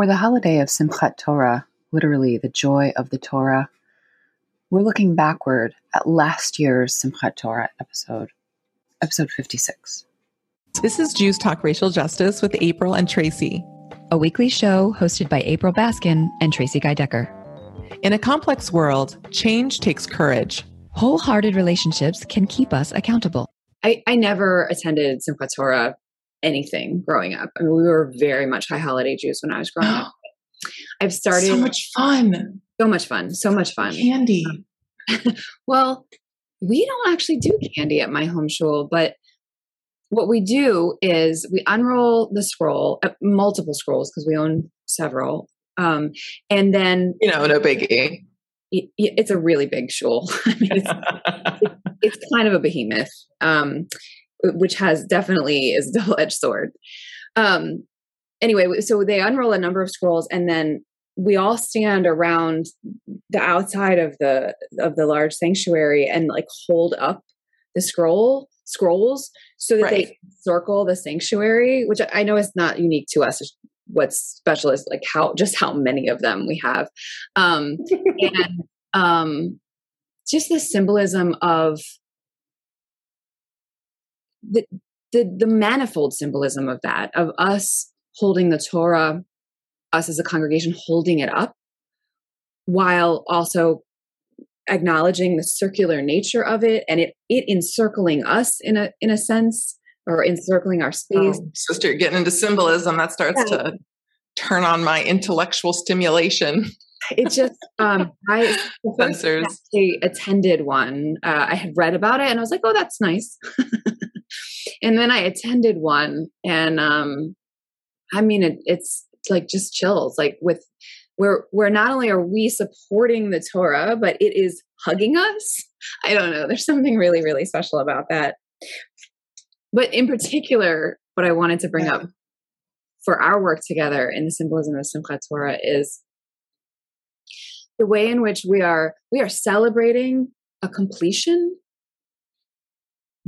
For the holiday of Simchat Torah, literally the joy of the Torah, we're looking backward at last year's Simchat Torah episode, episode 56. This is Jews Talk Racial Justice with April and Tracy, a weekly show hosted by April Baskin and Tracy Guy Decker. In a complex world, change takes courage. Wholehearted relationships can keep us accountable. I, I never attended Simchat Torah anything growing up. I mean, we were very much high holiday Jews when I was growing up. I've started so much fun, so much fun, so much fun. Candy. well, we don't actually do candy at my home shul, but what we do is we unroll the scroll, uh, multiple scrolls because we own several, um, and then you know, no biggie. It, it's a really big shul. I mean, it's, it's, kind of a behemoth. Um, which has definitely is a double-edged sword. Um, anyway, so they unroll a number of scrolls, and then we all stand around the outside of the of the large sanctuary and like hold up the scroll scrolls so that right. they circle the sanctuary, which I know is not unique to us. What's special is like how just how many of them we have, um, and um, just the symbolism of the, the the manifold symbolism of that of us holding the torah us as a congregation holding it up while also acknowledging the circular nature of it and it it encircling us in a in a sense or encircling our space. oh, sister getting into symbolism. That starts yeah. to turn on my intellectual stimulation. It just um i actually attended one uh, i had read about it and i was like oh that's nice and then I attended one, and um, I mean, it, it's like just chills. Like with where where not only are we supporting the Torah, but it is hugging us. I don't know. There's something really really special about that. But in particular, what I wanted to bring up for our work together in the symbolism of Simchat Torah is the way in which we are we are celebrating a completion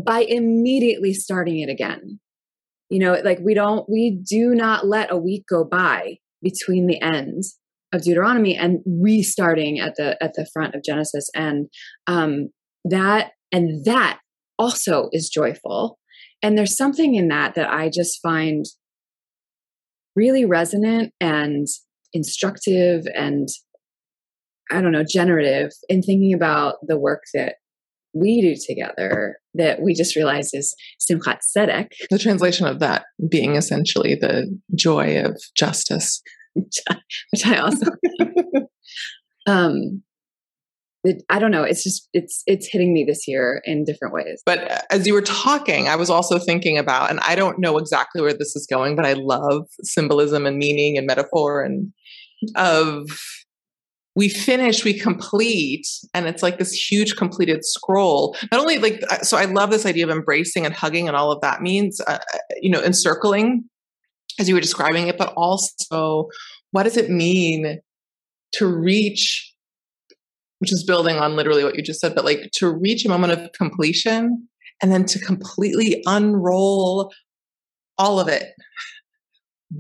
by immediately starting it again. You know, like we don't, we do not let a week go by between the ends of Deuteronomy and restarting at the at the front of Genesis, and um, that and that also is joyful. And there's something in that that I just find really resonant and instructive and I don't know, generative in thinking about the work that we do together that we just realized is Simchat Tzedek. The translation of that being essentially the joy of justice. Which I also um it, I don't know. It's just it's it's hitting me this year in different ways. But uh, as you were talking, I was also thinking about, and I don't know exactly where this is going, but I love symbolism and meaning and metaphor and of we finish, we complete, and it's like this huge completed scroll. Not only like, so I love this idea of embracing and hugging and all of that means, uh, uh, you know, encircling as you were describing it, but also what does it mean to reach, which is building on literally what you just said, but like to reach a moment of completion and then to completely unroll all of it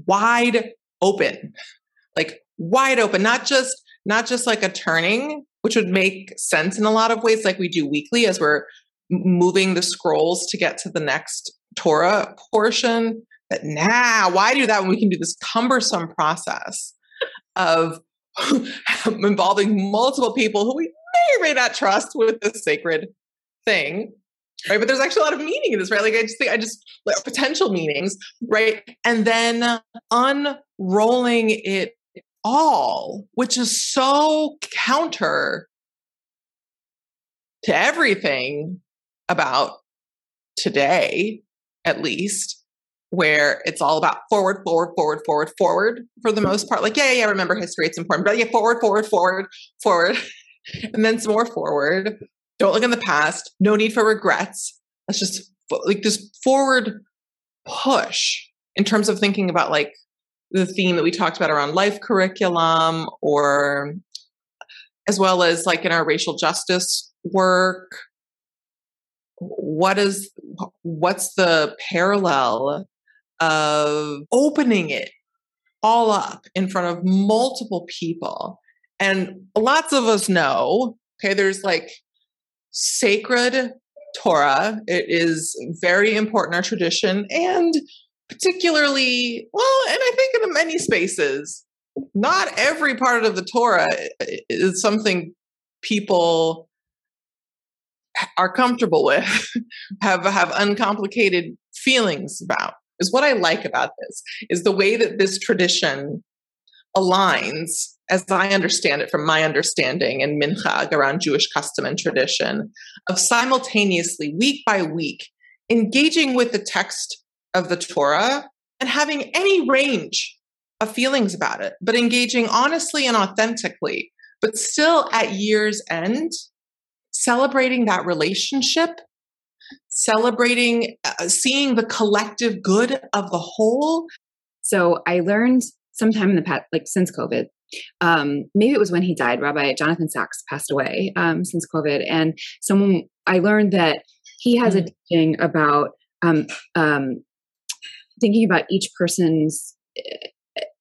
wide open, like wide open, not just not just like a turning, which would make sense in a lot of ways, like we do weekly as we're moving the scrolls to get to the next Torah portion. But now, why do that when we can do this cumbersome process of involving multiple people who we may or may not trust with this sacred thing? Right. But there's actually a lot of meaning in this, right? Like I just think I just like potential meanings, right? And then unrolling it all, which is so counter to everything about today, at least, where it's all about forward, forward, forward, forward, forward for the most part. Like, yeah, yeah, remember history, it's important, but yeah, forward, forward, forward, forward, and then some more forward. Don't look in the past. No need for regrets. Let's just like this forward push in terms of thinking about like the theme that we talked about around life curriculum or as well as like in our racial justice work what is what's the parallel of opening it all up in front of multiple people. And lots of us know, okay, there's like sacred Torah. It is very important our tradition and particularly well, and I think in many spaces, not every part of the Torah is something people are comfortable with, have have uncomplicated feelings about. Is what I like about this is the way that this tradition aligns, as I understand it from my understanding and minhag around Jewish custom and tradition, of simultaneously, week by week, engaging with the text of the Torah and having any range of feelings about it, but engaging honestly and authentically, but still at year's end, celebrating that relationship, celebrating, uh, seeing the collective good of the whole. So I learned sometime in the past, like since COVID, um, maybe it was when he died, Rabbi Jonathan Sacks passed away um, since COVID. And someone, I learned that he has a teaching about um, um, thinking about each person's eh,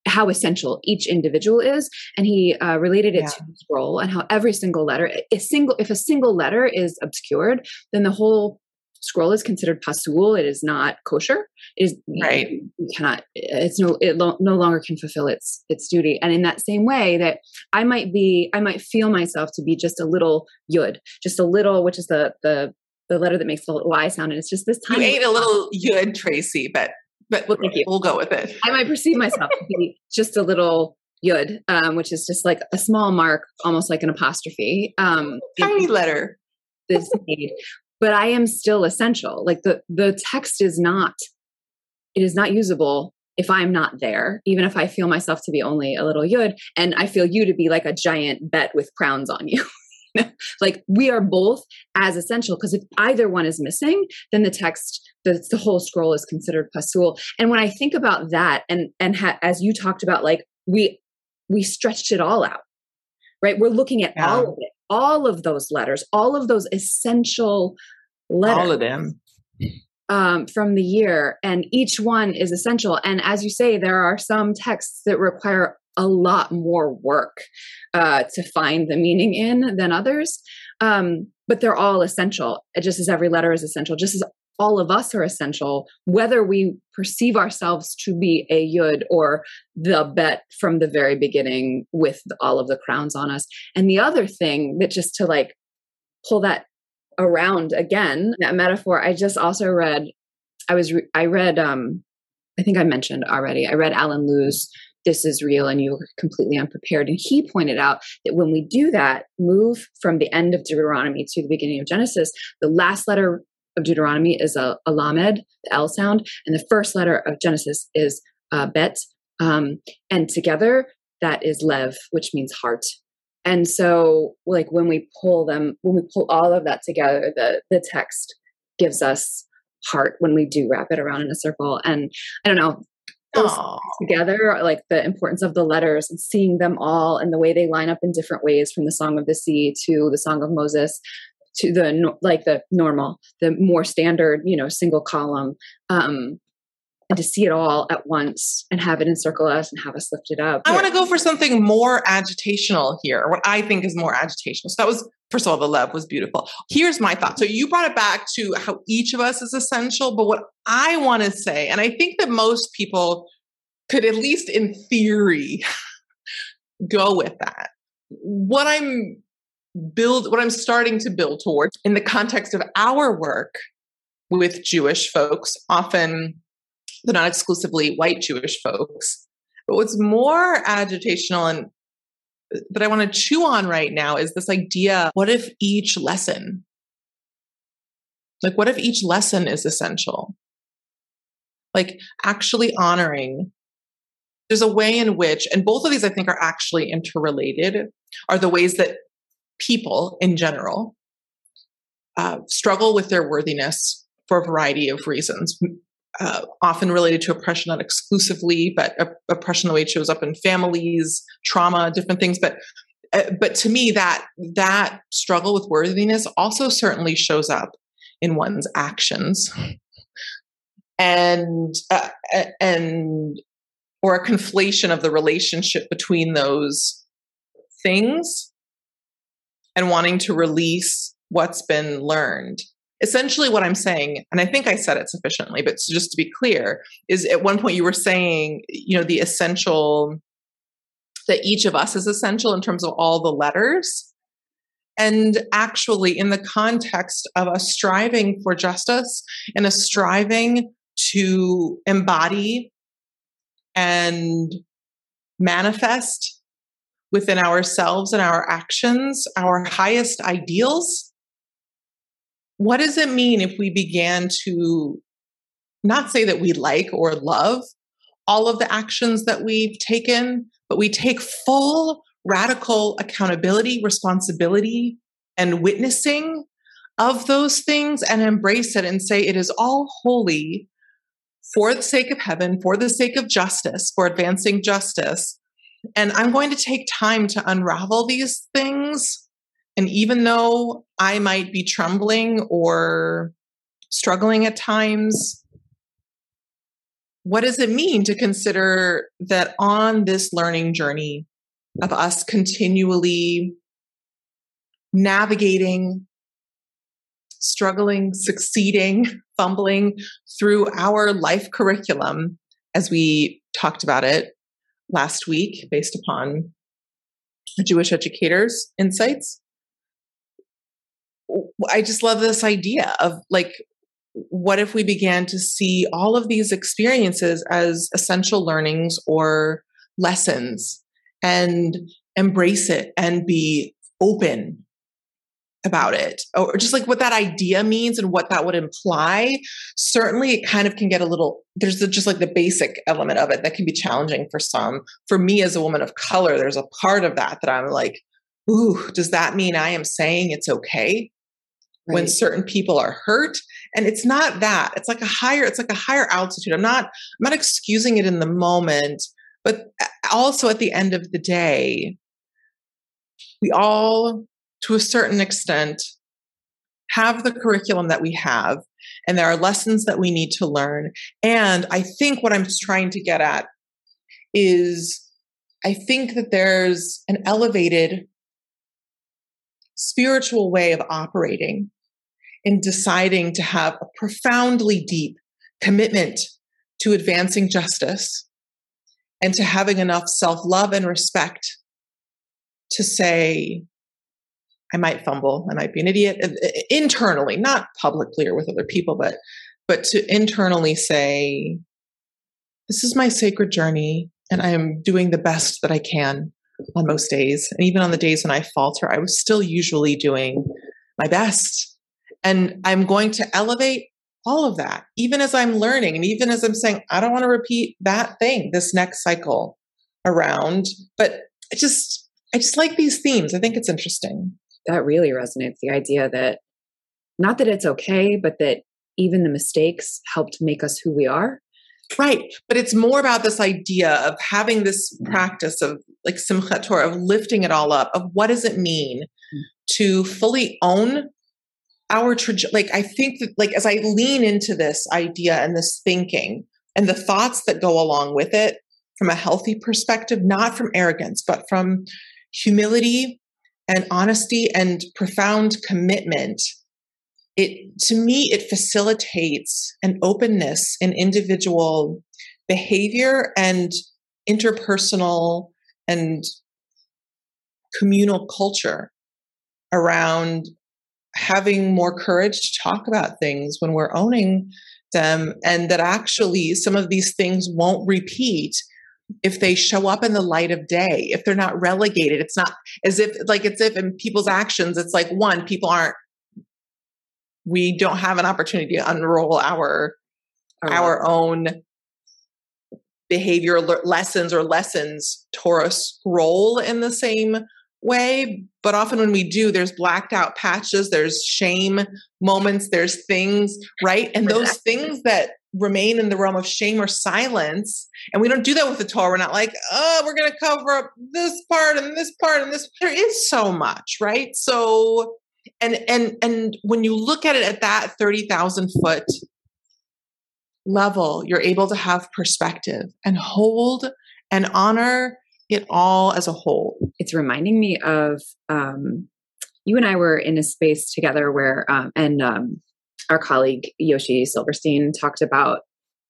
how essential each individual is and he uh, related it yeah. to his role and how every single letter a single if a single letter is obscured then the whole scroll is considered pasul it is not kosher. It is right. you cannot it's no it lo- no longer can fulfill its its duty. And in that same way that i might be i might feel myself to be just a little yud just a little which is the the the letter that makes the y sound and it's just this time you ate a little yud tracy but but well, thank you. we'll go with it. I might perceive myself to be just a little yud, um, which is just like a small mark, almost like an apostrophe. Um, Tiny letter. This but I am still essential. Like the the text is not, it is not usable if I'm not there, even if I feel myself to be only a little yud, and I feel you to be like a giant bet with crowns on you. like we are both as essential because if either one is missing, then the text, the, the whole scroll is considered pasul. And when I think about that, and and ha- as you talked about, like we we stretched it all out, right? We're looking at yeah. all of it, all of those letters, all of those essential letters, all of them. Um, from the year, and each one is essential. And as you say, there are some texts that require a lot more work uh, to find the meaning in than others. Um, but they're all essential, just as every letter is essential, just as all of us are essential, whether we perceive ourselves to be a yud or the bet from the very beginning with all of the crowns on us. And the other thing that just to like pull that around again, that metaphor, I just also read, I was, re- I read, um, I think I mentioned already, I read Alan Lew's this is real and you're completely unprepared. And he pointed out that when we do that, move from the end of Deuteronomy to the beginning of Genesis, the last letter of Deuteronomy is a, a lamed, the L sound, and the first letter of Genesis is a bet. Um, and together, that is lev, which means heart. And so, like when we pull them, when we pull all of that together, the the text gives us heart when we do wrap it around in a circle. And I don't know, those together, like the importance of the letters and seeing them all and the way they line up in different ways from the Song of the Sea to the Song of Moses to the like the normal, the more standard, you know, single column. Um, and to see it all at once and have it encircle us and have us lifted up. I want to go for something more agitational here, what I think is more agitational. So that was first of all, the love was beautiful. Here's my thought. So you brought it back to how each of us is essential, but what I want to say, and I think that most people could at least in theory go with that. What I'm build what I'm starting to build towards in the context of our work with Jewish folks, often they're not exclusively white Jewish folks. But what's more agitational and that I want to chew on right now is this idea what if each lesson, like, what if each lesson is essential? Like, actually honoring. There's a way in which, and both of these I think are actually interrelated, are the ways that people in general uh, struggle with their worthiness for a variety of reasons uh, often related to oppression, not exclusively, but oppression the way it shows up in families, trauma, different things. But uh, but to me, that that struggle with worthiness also certainly shows up in one's actions, and uh, and or a conflation of the relationship between those things and wanting to release what's been learned. Essentially, what I'm saying, and I think I said it sufficiently, but just to be clear, is at one point you were saying, you know, the essential that each of us is essential in terms of all the letters. And actually, in the context of a striving for justice and a striving to embody and manifest within ourselves and our actions our highest ideals, what does it mean if we began to not say that we like or love all of the actions that we've taken, but we take full radical accountability, responsibility, and witnessing of those things and embrace it and say it is all holy for the sake of heaven, for the sake of justice, for advancing justice. And I'm going to take time to unravel these things. And even though I might be trembling or struggling at times, what does it mean to consider that on this learning journey of us continually navigating, struggling, succeeding, fumbling through our life curriculum, as we talked about it last week, based upon Jewish educators' insights. I just love this idea of like, what if we began to see all of these experiences as essential learnings or lessons and embrace it and be open about it? Or just like what that idea means and what that would imply certainly it kind of can get a little there's just like the basic element of it that can be challenging for some. For me as a woman of color there's a part of that that i'm like ooh does that mean i am saying it's okay right. when certain people are hurt and it's not that it's like a higher it's like a higher altitude i'm not i'm not excusing it in the moment but uh, also at the end of the day we all to a certain extent, have the curriculum that we have, and there are lessons that we need to learn. And I think what I'm trying to get at is I think that there's an elevated spiritual way of operating in deciding to have a profoundly deep commitment to advancing justice and to having enough self love and respect to say, I might fumble, I might be an idiot uh, internally, not publicly or with other people, but but to internally say, this is my sacred journey and I am doing the best that I can on most days. And even on the days when I falter, I was still usually doing my best. And I'm going to elevate all of that, even as I'm learning and even as I'm saying, I don't want to repeat that thing this next cycle around. But I just I just like these themes. I think it's interesting that really resonates the idea that not that it's okay, but that even the mistakes helped make us who we are. Right. But it's more about this idea of having this practice of like Simchat Torah, of lifting it all up, of what does it mean mm. to fully own our trajectory. Like, I think that, like, as I lean into this idea and this thinking and the thoughts that go along with it from a healthy perspective, not from arrogance, but from humility and honesty and profound commitment it to me it facilitates an openness in individual behavior and interpersonal and communal culture around having more courage to talk about things when we're owning them and that actually some of these things won't repeat if they show up in the light of day, if they're not relegated, it's not as if like it's if in people's actions, it's like one, people aren't we don't have an opportunity to unroll our oh. our own behavior lessons or lessons Torah scroll in the same way. But often when we do, there's blacked out patches, there's shame moments, there's things, right? And those things that remain in the realm of shame or silence. And we don't do that with the Torah. We're not like, oh, we're going to cover up this part and this part and this. There is so much, right? So, and and and when you look at it at that thirty thousand foot level, you're able to have perspective and hold and honor it all as a whole. It's reminding me of um, you and I were in a space together where, um, and um, our colleague Yoshi Silverstein talked about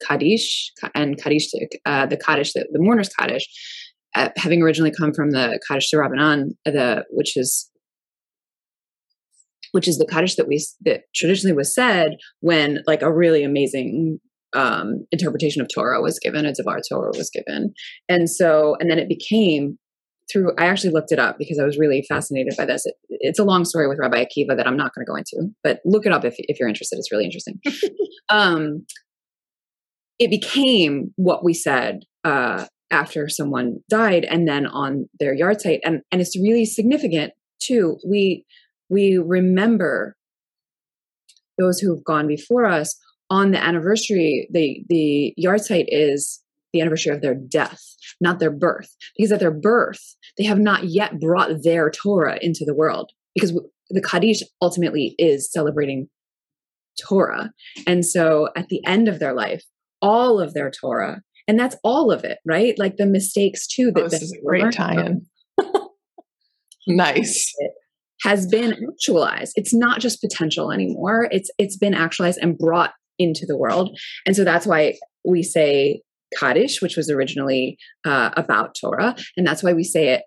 Kaddish and Kaddish, uh, the Kaddish, the, the mourner's Kaddish, uh, having originally come from the Kaddish de Rabbanan, the which is which is the Kaddish that we that traditionally was said when like a really amazing um, interpretation of Torah was given, a Devar Torah was given, and so and then it became through. I actually looked it up because I was really fascinated by this. It, it's a long story with Rabbi Akiva that I'm not going to go into, but look it up if if you're interested. It's really interesting. um, it became what we said uh, after someone died, and then on their yahrzeit. and and it's really significant too. We we remember those who have gone before us on the anniversary the the yahrzeit is the anniversary of their death not their birth. Because at their birth they have not yet brought their torah into the world. Because the kaddish ultimately is celebrating torah. And so at the end of their life all of their torah and that's all of it right? Like the mistakes too oh, that oh, this is a great tie-in. nice. has been actualized. It's not just potential anymore. It's it's been actualized and brought into the world. And so that's why we say Kaddish, which was originally uh, about Torah, and that's why we say it.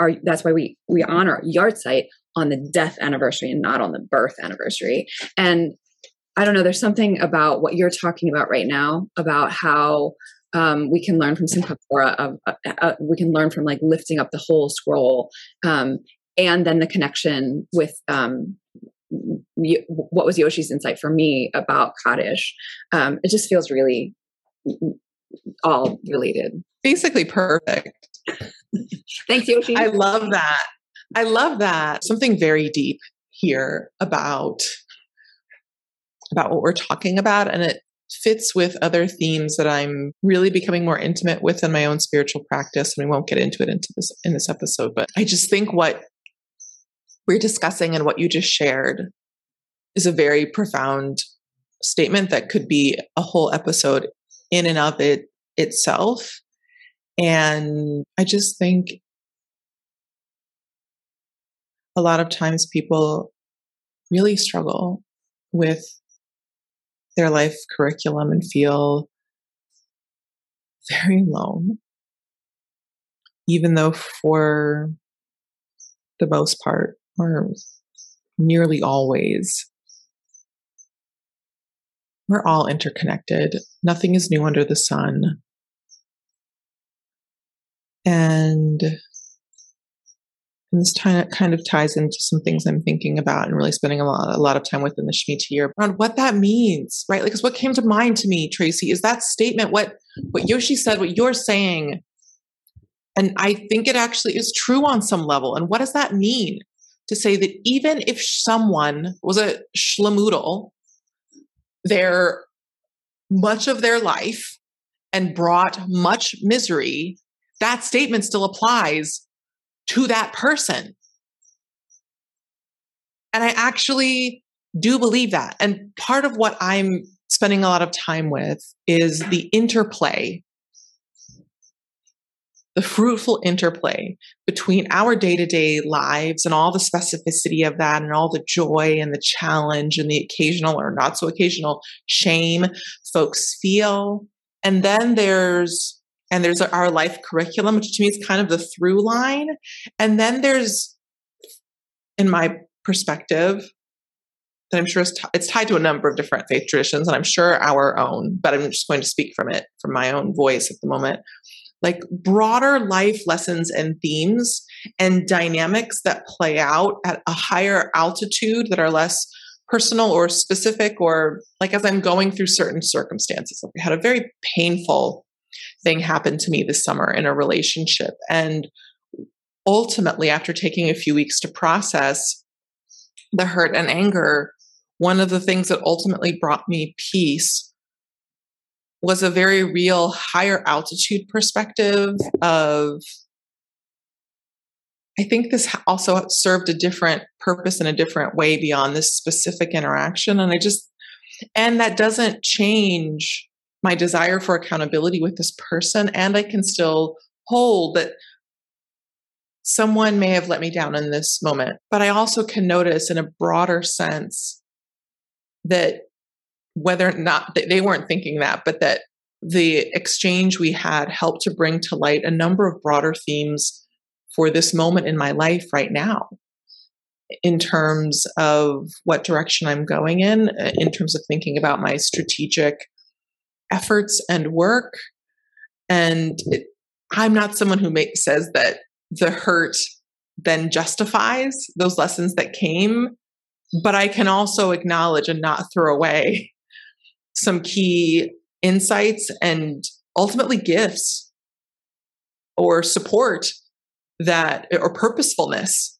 Our, that's why we we honor yahrzeit on the death anniversary and not on the birth anniversary. And I don't know. There's something about what you're talking about right now about how um, we can learn from Simchat Torah. Of, uh, uh, we can learn from like lifting up the whole scroll um, and then the connection with um, what was Yoshi's insight for me about Kaddish. Um, it just feels really all related. Basically, perfect. Thanks, Yoshi. I love that. I love that. Something very deep here about about what we're talking about, and it fits with other themes that I'm really becoming more intimate with in my own spiritual practice. And we won't get into it into this in this episode, but I just think what we're discussing and what you just shared is a very profound statement that could be a whole episode in and of it itself. And I just think a lot of times people really struggle with their life curriculum and feel very alone. Even though, for the most part, or nearly always, we're all interconnected. Nothing is new under the sun. And, this kind of ties into some things I'm thinking about and really spending a lot, a lot of time within the Shemitah year around what that means, right? Because what came to mind to me, Tracy, is that statement, what, what Yoshi said, what you're saying. And I think it actually is true on some level. And what does that mean? to say that even if someone was a schlamoodle, their much of their life and brought much misery, that statement still applies to that person. And I actually do believe that. And part of what I'm spending a lot of time with is the interplay the fruitful interplay between our day to day lives and all the specificity of that and all the joy and the challenge and the occasional or not so occasional shame folks feel. And then there's and there's our life curriculum, which to me is kind of the through line. And then there's, in my perspective, that I'm sure it's, t- it's tied to a number of different faith traditions, and I'm sure our own, but I'm just going to speak from it, from my own voice at the moment like broader life lessons and themes and dynamics that play out at a higher altitude that are less personal or specific or like as I'm going through certain circumstances. Like I had a very painful thing happen to me this summer in a relationship and ultimately after taking a few weeks to process the hurt and anger one of the things that ultimately brought me peace was a very real higher altitude perspective of I think this also served a different purpose in a different way beyond this specific interaction. And I just, and that doesn't change my desire for accountability with this person, and I can still hold that someone may have let me down in this moment. But I also can notice in a broader sense that whether or not they weren't thinking that, but that the exchange we had helped to bring to light a number of broader themes for this moment in my life right now in terms of what direction I'm going in, uh, in terms of thinking about my strategic efforts and work. And it, I'm not someone who make, says that the hurt then justifies those lessons that came, but I can also acknowledge and not throw away some key insights and ultimately gifts or support that or purposefulness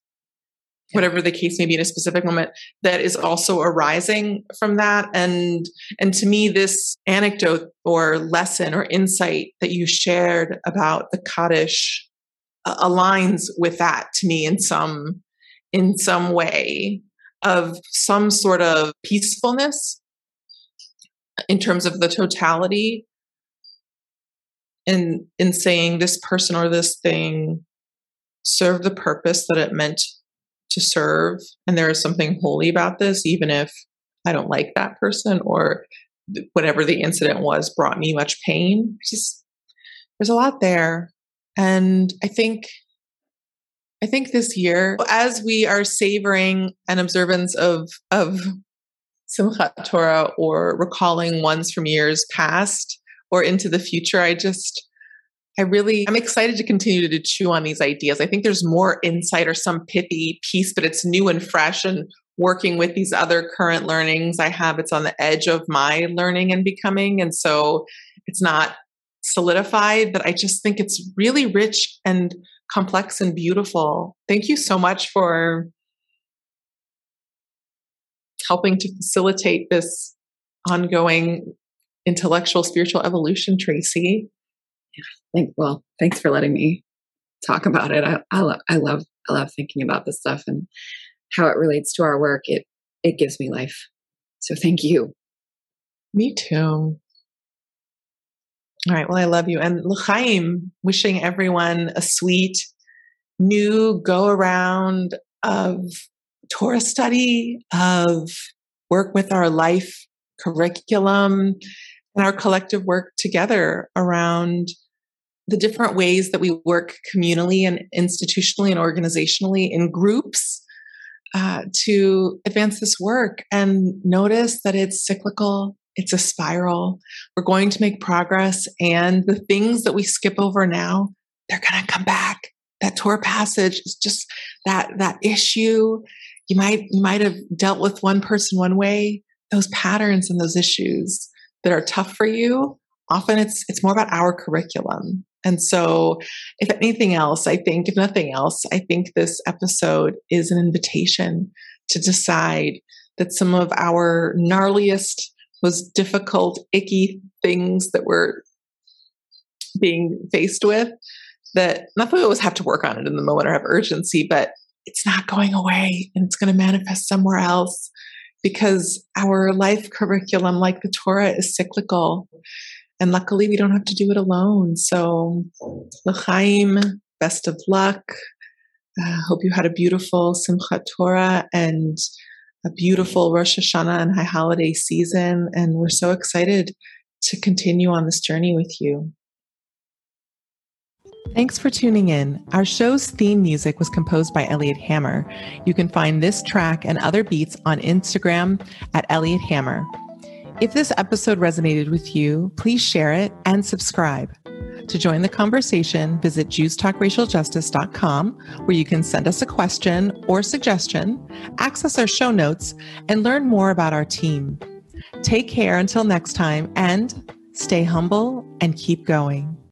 whatever the case may be in a specific moment that is also arising from that. And and to me this anecdote or lesson or insight that you shared about the kaddish uh, aligns with that to me in some in some way of some sort of peacefulness in terms of the totality in in saying this person or this thing served the purpose that it meant to serve and there is something holy about this even if i don't like that person or whatever the incident was brought me much pain just there's a lot there. And i think i think this year as we are savoring an observance of of simchat torah or recalling ones from years past or into the future i just I really, I'm excited to continue to chew on these ideas. I think there's more insight or some pithy piece, but it's new and fresh. And working with these other current learnings I have, it's on the edge of my learning and becoming. And so it's not solidified, but I just think it's really rich and complex and beautiful. Thank you so much for helping to facilitate this ongoing intellectual spiritual evolution, Tracy. Thank, well, thanks for letting me talk about it. I, I, lo- I love, I love thinking about this stuff and how it relates to our work. It, it gives me life. So thank you. Me too. All right. Well, I love you. And L'chaim, wishing everyone a sweet new go around of Torah study, of work with our life curriculum, and our collective work together around the different ways that we work communally and institutionally and organizationally in groups uh, to advance this work. And notice that it's cyclical it's a spiral. We're going to make progress and the things that we skip over now they're going to come back. That torah passage is just that that issue you might you might have dealt with one person one way. Those patterns and those issues that are tough for you often it's it's more about our curriculum. And so, if anything else, I think, if nothing else, I think this episode is an invitation to decide that some of our gnarliest, most difficult, icky things that we're being faced with, that not that we always have to work on it in the moment or have urgency, but it's not going away and it's going to manifest somewhere else because our life curriculum, like the Torah, is cyclical. And luckily, we don't have to do it alone. So, L'chaim, best of luck. Uh, hope you had a beautiful Simchat Torah and a beautiful Rosh Hashanah and High Holiday season. And we're so excited to continue on this journey with you. Thanks for tuning in. Our show's theme music was composed by Elliot Hammer. You can find this track and other beats on Instagram at Elliot Hammer. If this episode resonated with you, please share it and subscribe. To join the conversation, visit JewsTalkRacialJustice.com, where you can send us a question or suggestion, access our show notes, and learn more about our team. Take care until next time, and stay humble and keep going.